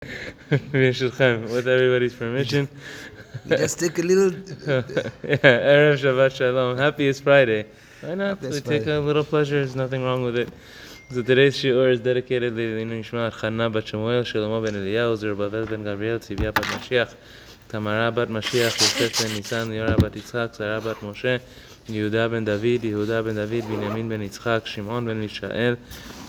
with everybody's permission. Just take a little. yeah, Erev Shabbat Shalom. Happiest Friday. Why not? We take a little pleasure. There's nothing wrong with it. So today's shiur is dedicated to the Nishma Chana Bat Shemuel, Shlomo Ben Eliyahu, Zerubbabel Ben Gabriel, Tzivia Bat Mashiach, Tamara Bat Mashiach, Yosef Ben Nisan, Yora Bat Yitzchak, Sarah Bat Moshe, Yehuda Ben David, Yehuda Ben David, Binyamin Ben Yitzchak, Shimon Ben Mishael,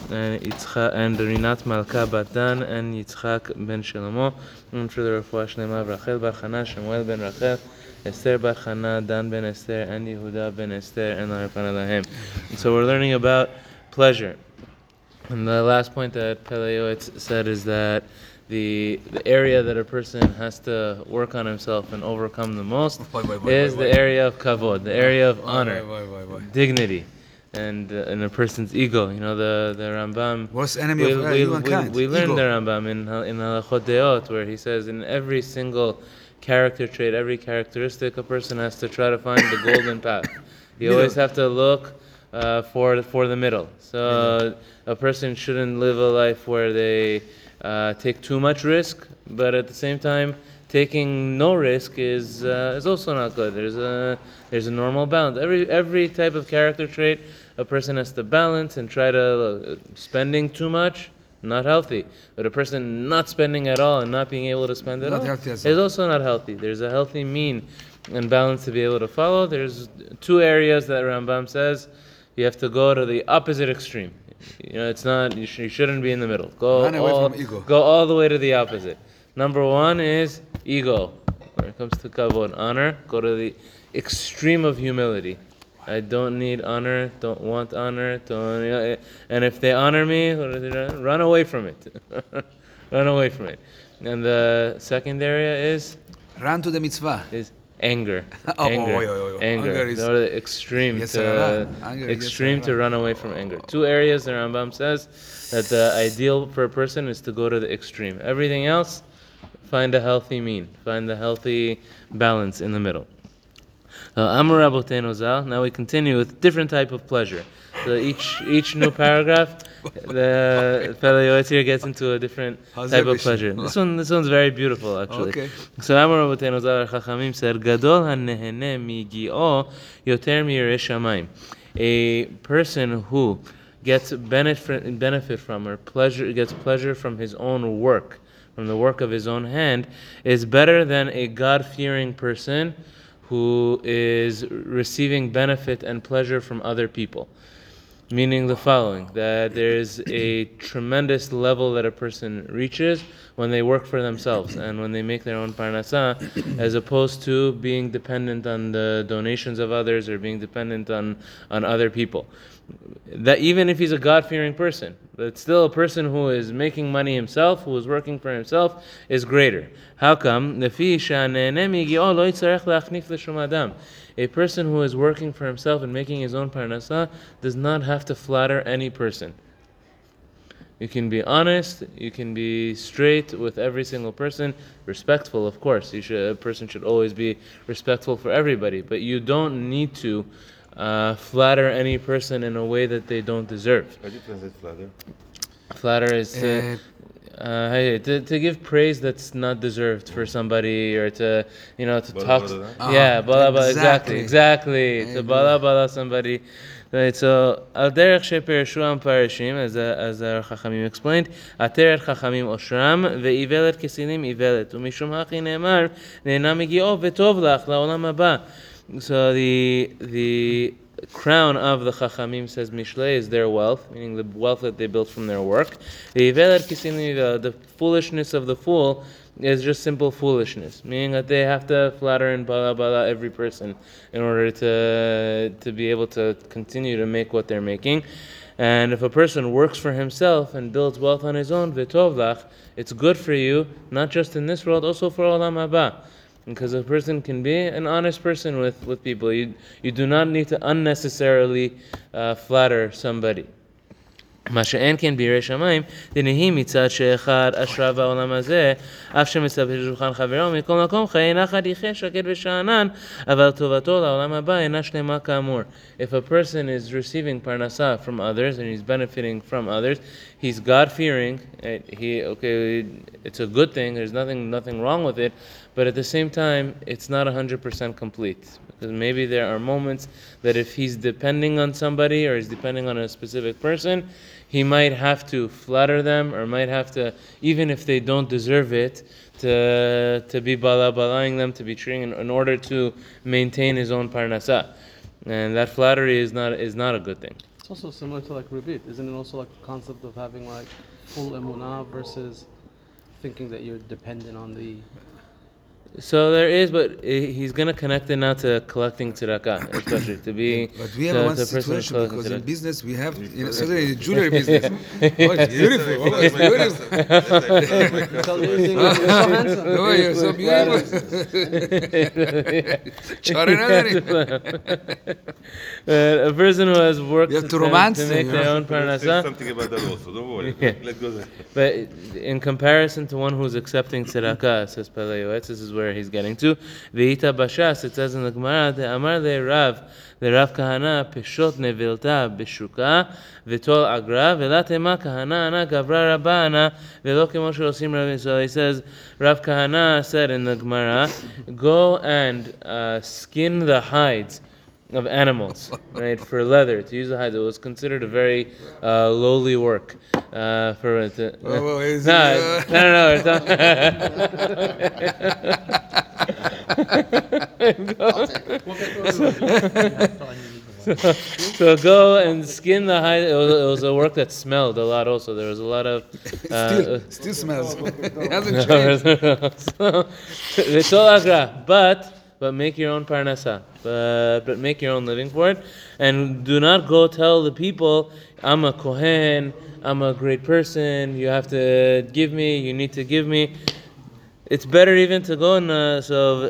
and Rinat Malka Bat Dan, and Yitzchak Ben Shlomo, and Refuah Shlema of Rachel Bar Chana, Shemuel Ben Rachel, Esther Bar Chana, Dan Ben Esther, and Yehuda Ben Esther, and Larafan Lahem. So we're learning about pleasure. And the last point that Pele Yoetz said is that the the area that a person has to work on himself and overcome the most Why, why, why, is the area of kavod, the area of honor, dignity, and uh, and a person's ego. You know the the Rambam. Worst enemy We, of uh, we, we, humankind. we learned the Rambam in in Halachot Deot where he says in every single character trait, every characteristic, a person has to try to find the golden path. You always have to look uh, for for the middle. So a person shouldn't live a life where they uh, take too much risk, but at the same time, taking no risk is uh, is also not good. There's a there's a normal balance. Every every type of character trait, a person has to balance and try to uh, spending too much. Not healthy, but a person not spending at all and not being able to spend at Not all is well. also not healthy. There's a healthy mean and balance to be able to follow. There's two areas that Rambam says you have to go to the opposite extreme. You know, it's not you, sh- you shouldn't be in the middle. Go Run away all, from ego. go all the way to the opposite. Number one is ego. When it comes to kavod, honor, go to the extreme of humility. I don't need honor, don't want honor, don't, and if they honor me, run away from it. run away from it. And the second area is Run to the mitzvah. is anger. Oh, anger. oh, oh, oh, oh. Anger. Anger is- extreme Yes, to. Anger is yes, extreme to run away from anger. Two areas the Rambam says that the ideal for a person is to go to the extreme. Everything else, find a healthy mean. Find the healthy balance in the middle. Uh, Amar Rabbeinu Zal. Now we continue with different type of pleasure. So each each new paragraph, the fellow gets into a different type of pleasure. This one this one's very beautiful actually. Okay. So Amar Rabbeinu Chachamim said, "Gadol hanehene migi'o yoter. A person who gets benefit benefit from or pleasure gets pleasure from his own work, from the work of his own hand, is better than a God-fearing person who is receiving benefit and pleasure from other people. Meaning the following that there's a tremendous level that a person reaches when they work for themselves and when they make their own parnasa, as opposed to being dependent on the donations of others or being dependent on, on other people. That even if he's a God fearing person, but still a person who is making money himself, who is working for himself, is greater. How come? A person who is working for himself and making his own parnasa does not have to flatter any person. You can be honest, you can be straight with every single person, respectful, of course. You should, a person should always be respectful for everybody, but you don't need to uh, flatter any person in a way that they don't deserve. How do you translate flatter? Flatter is uh, to, to give praise that's not deserved for somebody or to, you know, to Bala talk. bala Ah, yeah, bala bala, exactly, exactly. exactly. To bala bala somebody. Right, so al derech shepershuam parashim, as the, as the Chachamim explained, ateret Chachamim oshram ve'ivelet kesilim ivelet, umishum hachi ne'emar ne'ena migi'o v'tov lach la'olam haba. So the the crown of the Chachamim says Mishle is their wealth, meaning the wealth that they built from their work. The foolishness of the fool is just simple foolishness, meaning that they have to flatter and bala bala every person in order to to be able to continue to make what they're making. And if a person works for himself and builds wealth on his own, it's good for you, not just in this world, also for olam haba. Because a person can be an honest person with, with people. You, you do not need to unnecessarily uh, flatter somebody. מה שאין כן בירא שמיים, דנהי מצד שאחד אשרה בעולם הזה, אף שמצפה לשולחן חברו, מכל מקום חיי נחת יחיה שקט ושאנן, אבל טובתו לעולם הבא אינה שלמה כאמור. If a person is receiving parnasa from others and he's benefiting from others, he's God-fearing, eh, he, okay, it's a good thing, there's nothing, nothing wrong with it, but at the same time, it's not 100% complete. Because maybe there are moments that if he's depending on somebody or he's depending on a specific person, he might have to flatter them or might have to, even if they don't deserve it, to, to be balabalaing them, to be treating in, in order to maintain his own parnasa. And that flattery is not, is not a good thing. It's also similar to like ribit, isn't it? Also like the concept of having like full emunah versus thinking that you're dependent on the. So there is, but he's gonna connect it now to collecting tzedakah, especially to be. But we have to- one to person situation collecting because in business we have, you know, certainly in jewelry business. Oh, it's beautiful. Oh, it's beautiful. Tell you're so handsome. Oh, so beautiful. Extraordinary. Uh, a person who has worked You have to to, romance to make their own Say parnasa, something about that also. Don't worry. Yeah. Let's go there. but in comparison to one who's accepting tzedakah, says Pele Yoetz, this is where he's getting to. Ve'ita bashas, it says in the Gemara, the Amar le Rav, the Rav Kahana, peshot nevilta beshuka, v'tol agra, ve'la tema kahana ana gavra rabana, ana, ve'lo kemo she'osim rabbi. So he says, Rav Kahana said in the Gemara, go and uh, skin the hides of animals, right, for leather, to use the hides. It was considered a very uh, lowly work uh, for it to. Oh, is no, it, uh, no, no, no, not. so go and skin the hide. It was, it was a work that smelled a lot. Also, there was a lot of. Uh, Still, still smells. It hasn't changed. so, agra, but but make your own parnasa, but, but make your own living for it. And do not go tell the people, I'm a Kohen, I'm a great person, you have to give me, you need to give me. It's better even to go and uh, so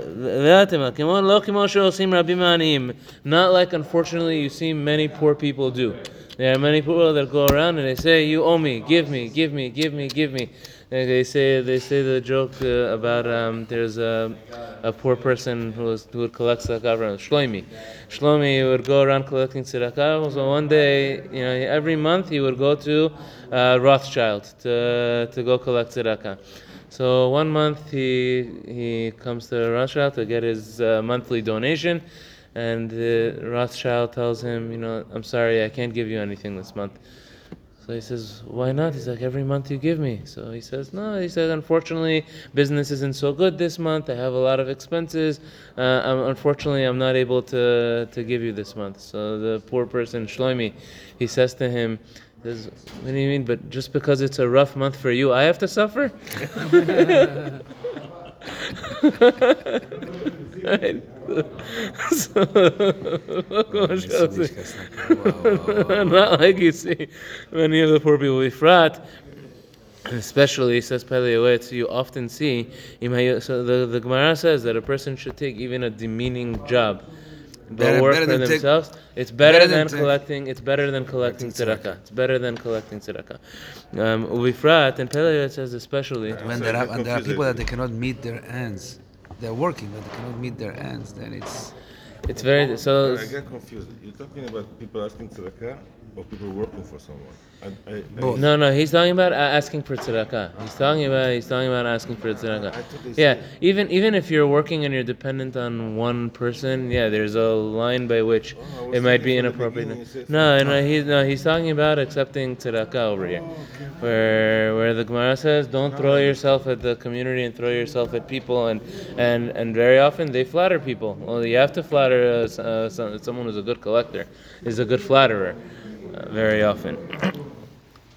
not like unfortunately you see many poor people do. There are many people that go around and they say, "You owe me, give me, give me, give me, give me." And they say they say the joke uh, about um, there's a, a poor person who, was, who would collect tzedakah from Shlomi. Shlomi would go around collecting tzedakah. So one day, you know, every month he would go to uh, Rothschild to to go collect tzedakah. So one month he he comes to Rothschild to get his uh, monthly donation, and uh, Rothschild tells him, you know, I'm sorry, I can't give you anything this month. So he says, why not? He's like, every month you give me. So he says, no. He says, unfortunately, business isn't so good this month. I have a lot of expenses. Uh, I'm, unfortunately, I'm not able to to give you this month. So the poor person, Shlomi, he says to him. Says, what do you mean? But just because it's a rough month for you, I have to suffer? Right? So, not like you see many of the poor people Ifrat, and especially says Pele Yoetz, you often see so the, the Gemara says that a person should take even a demeaning job. Better- work better for than take- themselves. it's better, better than than, collecting. It's better than collecting tzedakah. It's better than collecting tzedakah. Um, Ubifrat and Pele Yoetz says especially. When there are, and there are people that they cannot meet their ends. They're working, but they cannot meet their ends. Then it's It's very so. I get confused. You're talking about people asking tzedakah or people working for someone? I, I, I, No, no, he's talking about asking for tzedakah. He's talking about he's talking about asking for tzedakah. I thought they Yeah, said- even even if you're working and you're dependent on one person, yeah, there's a line by which Oh, it might be thinking from the inappropriate. beginning No, no, he's no, he's talking about accepting tzedakah over here, where where the Gemara says, don't throw yourself at the community and throw yourself at people, and and and very often they flatter people. Well, you have to flatter uh, uh, someone who's a good collector, is a good flatterer, very often.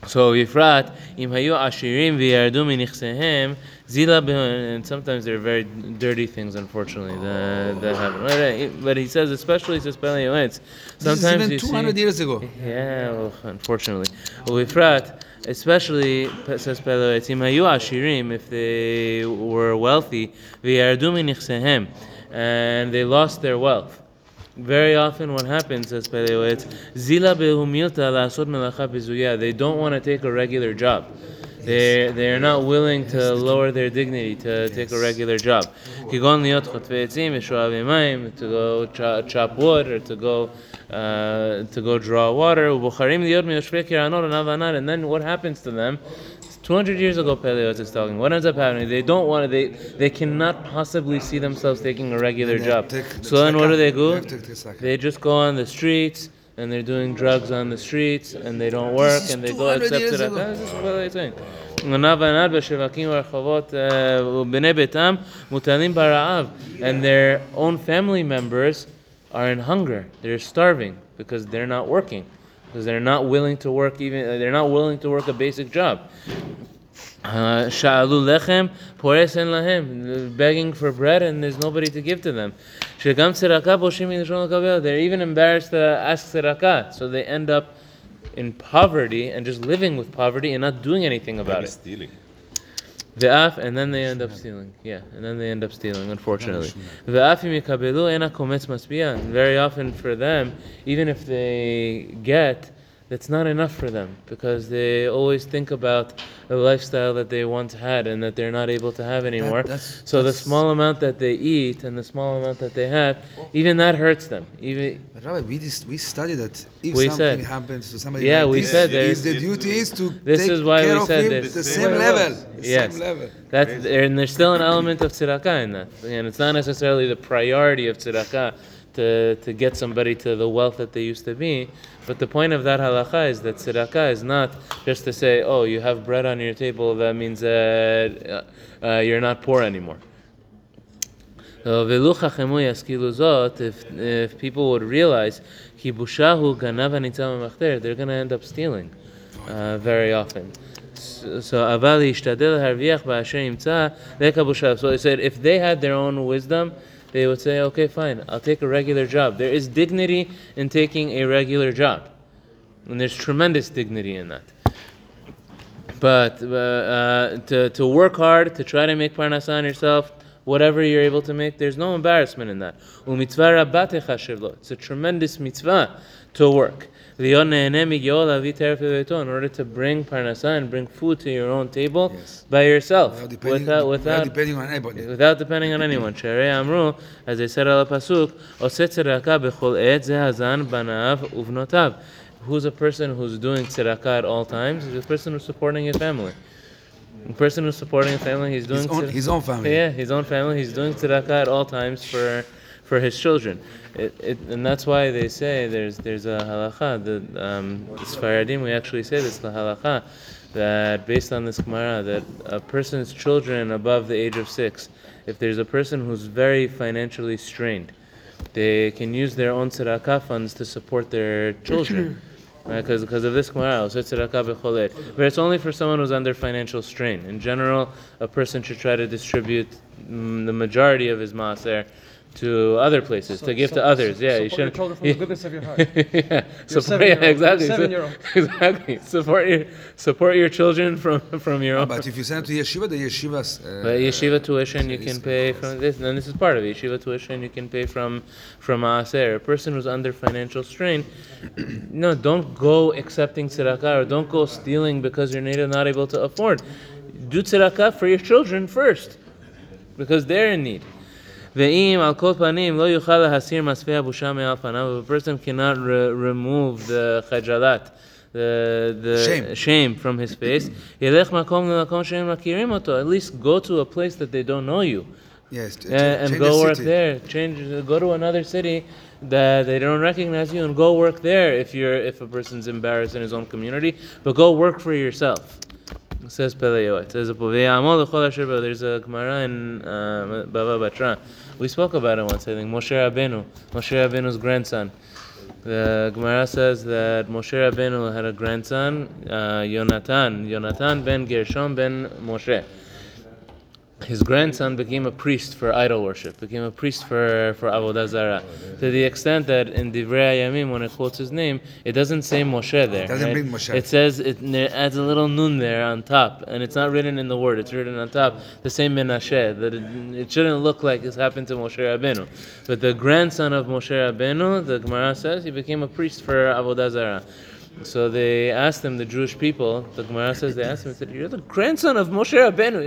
So Yifrat, im hayu ashirim v'yardu minichsehem, zila and sometimes they're very dirty things, unfortunately, that, that happen. But, uh, he says, especially, Pele Yoetz, this is sometimes even you 200 see, years ago. yeah, well, unfortunately. Uyifrat, especially, pe- says Pele Yoetz, im hayu ashirim, if they were wealthy, v'yardu minichsehem, and they lost their wealth. Very often, what happens, says Peleo, it's zila behumilta la'asod melacha bizuya. They don't want to take a regular job. They they are not willing to lower their dignity to take a regular job. Kigon liot chotvei to go chop, chop wood or to go uh, to go draw water. And then what happens to them? 200 years ago, Peleos is talking. What ends up happening? They don't want to. They they cannot possibly see themselves taking a regular They job. take the So then, what do they tzedakah. do? They have to take the tzedakah. They just go on the streets and they're doing drugs on the streets and they don't work is and they go 200 accept years tzedakah. ago. This is what they're saying. ענב ענד בשווקים וברחובות uh, ובני ביתם מוטלים ברעב and their own family members are in hunger. They're starving because they're not working. because they're not willing to work even they're not willing to work a basic job. Sha'alu lechem poresen begging for bread and there's nobody to give to them. They're even embarrassed to ask tzedakah, so they end up in poverty and just living with poverty and not doing anything about Maybe it. Stealing. V'af, and then they end up stealing. Yeah, and then they end up stealing, unfortunately. The yimikabelu ena kometz masbiya. Very often for them, even if they get that's not enough for them because they always think about the lifestyle that they once had and that they're not able to have anymore. that's- so the small amount that they eat and the small amount that they have, even that hurts them. Even But Rabbi, we just, we studied that if something said- happens to somebody, Yeah, like we this, said is there's- the duty is to This take is why we care of said him there's- the same level, the Yes. same level. That's there, and there's still an element of tzedakah in that, and it's not necessarily the priority of tzedakah to, to get somebody to the wealth that they used to be. But the point of that halacha is that tzedakah is not just to say, oh, you have bread on your table, that means uh, uh, you're not poor anymore. If, if people would realize, they're going to end up stealing uh, very often. So, so, so he said, if they had their own wisdom, they would say, okay, fine, I'll take a regular job. There is dignity in taking a regular job. And there's tremendous dignity in that. But uh, uh, to, to work hard, to try to make parnasa on yourself, whatever you're able to make, there's no embarrassment in that. It's a tremendous mitzvah to work in order to bring parnasa and bring food to your own table yes. by yourself, without depending, without, without, depending on anybody. Without depending on anyone. Amru, as they said on the pasuk, Who's a person who's doing tzedakah at all times? Is a person who's supporting his family. The person who's supporting a family, he's doing his own, his own family. Yeah, his own family. He's doing tzedakah at all times for for his children. It, it, and that's why they say there's there's a halacha. The, um, Sfaradim, we actually say this, the halacha, that based on this Gemara, that a person's children above the age of six, if there's a person who's very financially strained, they can use their own tzedakah funds to support their children. Because because of this Gemara, so it's tzedakah b'chol ed. but it's only for someone who's under financial strain. In general, a person should try to distribute mm, the majority of his maaser to other places, to give to others. Yeah, you support your should. children from the goodness of your heart. yeah, support, seven-year-old. yeah, exactly. Seven-year-old. exactly. Support your support your children from from your own. But if you send to yeshiva, the yeshivas. Uh, But yeshiva tuition you can pay from this, and this is part of it. Yeshiva tuition you can pay from from maaser. A person who's under financial strain, no, don't go accepting tzedakah or don't go stealing because you're not not able to afford. Do tzedakah for your children first, because they're in need. Ve'im al kol panim. A person cannot re- remove the chajalat. The, the shame. shame from his face. At least go to a place that they don't know you. Yes, and, go work city. there. Change, go to another city that they don't recognize you, and go work there if you're if a person's embarrassed in his own community. But go work for yourself. It says Peleo. It says "V'ya'amol l'chol. There's a Gemara in uh, Bava Batra. We spoke about it once. I think Moshe Rabbeinu, Moshe Rabbeinu's grandson. The Gemara says that Moshe Rabbeinu had a grandson, uh, Yonatan, Yonatan ben Gershom ben Moshe. His grandson became a priest for idol worship, became a priest for, for Avodah Zarah. To the extent that in Divrei Yamim, when it quotes his name, it doesn't say Moshe there. doesn't right? bring Moshe. It says, it, it adds a little nun there on top, and it's not written in the word, it's written on top, the same Menashe, that it, it shouldn't look like it's happened to Moshe Rabbeinu. But the grandson of Moshe Rabbeinu, the Gemara says, he became a priest for Avodah Zarah. So they asked them, the Jewish people, the Gemara says, they asked him, they said, You're the grandson of Moshe Rabbeinu.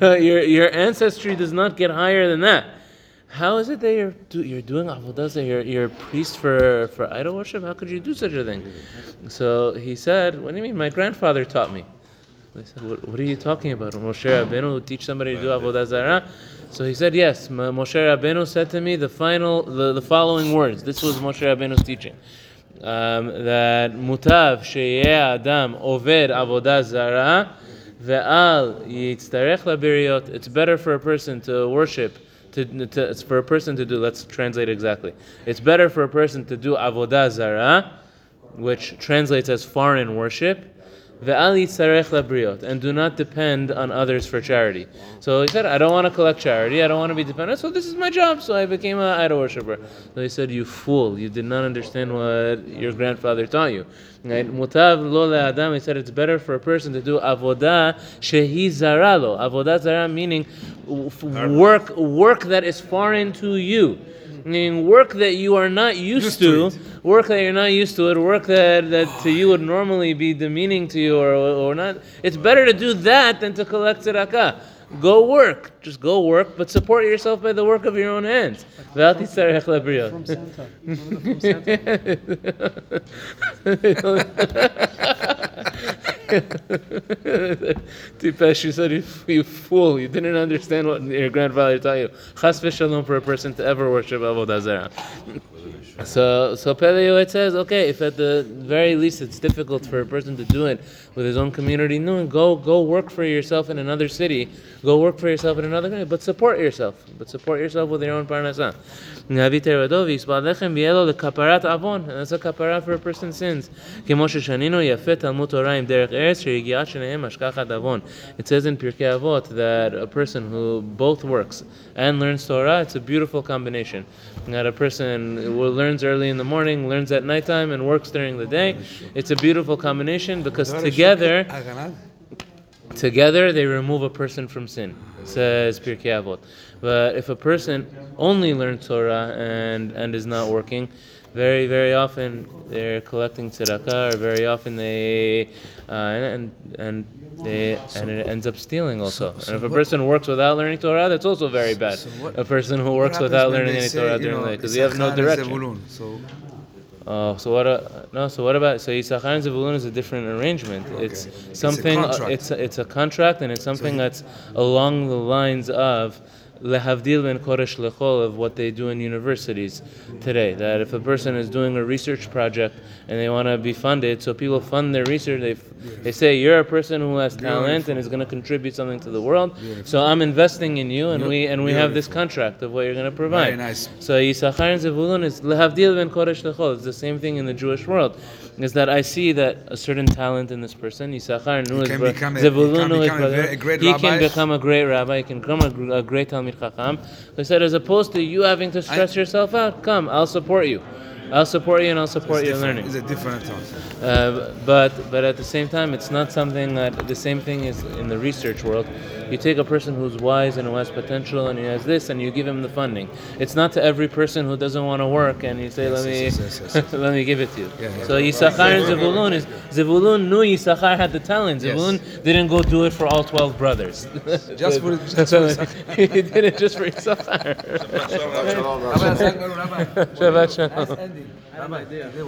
Your, your ancestry does not get higher than that. How is it that you're, do, you're doing Avodah? You're, you're a priest for, for idol worship? How could you do such a thing? So he said, What do you mean? My grandfather taught me. They said, what, what are you talking about? Moshe Rabbeinu would teach somebody to do Avodah Zarah? So he said, Yes, Moshe Rabbeinu said to me the final, the, the following words. This was Moshe Rabbeinu's teaching. Um, that mutav sheyeh adam oved avodah zara ve'al yitztarech labiriot. It's better for a person to worship, to, to, it's for a person to do, let's translate exactly. It's better for a person to do avodah zara, which translates as foreign worship, and do not depend on others for charity. So he said, I don't want to collect charity, I don't want to be dependent, so this is my job, so I became an idol worshiper. So he said, You fool, you did not understand what your grandfather taught you. Right? Mutav lo he said, it's better for a person to do avodah shehi zara lo. Avodah zara meaning work, work that is foreign to you. Meaning work that you are not used, Used to to, work that you're not used to it, work that, that to you would normally be demeaning to you or, or not. It's better to do that than to collect tzedakah. Go work. Just go work, but support yourself by the work of your own hands. Ve'al titzarech labriot. From Santa. Remember that from Santa? Tipesh, you said you, you fool. You didn't understand what your grandfather taught you. Chas v'shalom for a person to ever worship avodah zarah. So, so Pele it says, okay, if at the very least it's difficult for a person to do it with his own community, no, go go work for yourself in another city, go work for yourself in another country, but support yourself, but support yourself with your own parnasah. And that's a kapara for a person's sins. It says in Pirkei Avot that a person who both works and learns Torah, it's a beautiful combination. That a person learns early in the morning, learns at nighttime, and works during the day. It's a beautiful combination because together together they remove a person from sin, says Pirkei Avot. But if a person only learns Torah and, and is not working, very, very often they're collecting tzedakah, or very often they, uh, and, and they, and it ends up stealing also. and if a person works without learning Torah, that's also very bad. what- a person who works without learning they any say, Torah during the day, because you have no direction. So Oh, so what? Uh, no, so what about? So Yisachar and Zevulun is a different arrangement. It's something. uh, contract. it's a, it's a contract, and it's something that's along the lines of lehavdil ben kodesh lechol of what they do in universities today. That if a person is doing a research project and they want to be funded, so people fund their research. They f- they say you're a person who has talent and is going to contribute something to the world. So I'm investing in you, and we and we have this contract of what you're going to provide. Very nice. So Yisachar and Zevulun is lehavdil ben kodesh lechol. It's the same thing in the Jewish world. Is that I see that a certain talent in this person, Yisachar his can become a- Zevulun can become a a great he rabbi. can become a great rabbi. He can become a, a great Talmid Chacham. They said, as opposed to you having to stress yourself out, come, I'll support you. I'll support you and I'll support your learning. It's a different thought. Uh, but but at the same time, it's not something that the same thing is in the research world. You take a person who's wise and who has potential and he has this, and you give him the funding. It's not to every person who doesn't want to work, and you say, let me yes, yes, yes, yes. let me give it to you. Yeah, yeah. So Yisachar and Zevulun is Zevulun knew Yisachar had the talent. Yes. Zevulun didn't go do it for all twelve brothers. Just for- just for he did it just for Yisachar. Rabbi, Shabbat shalom. I have an idea.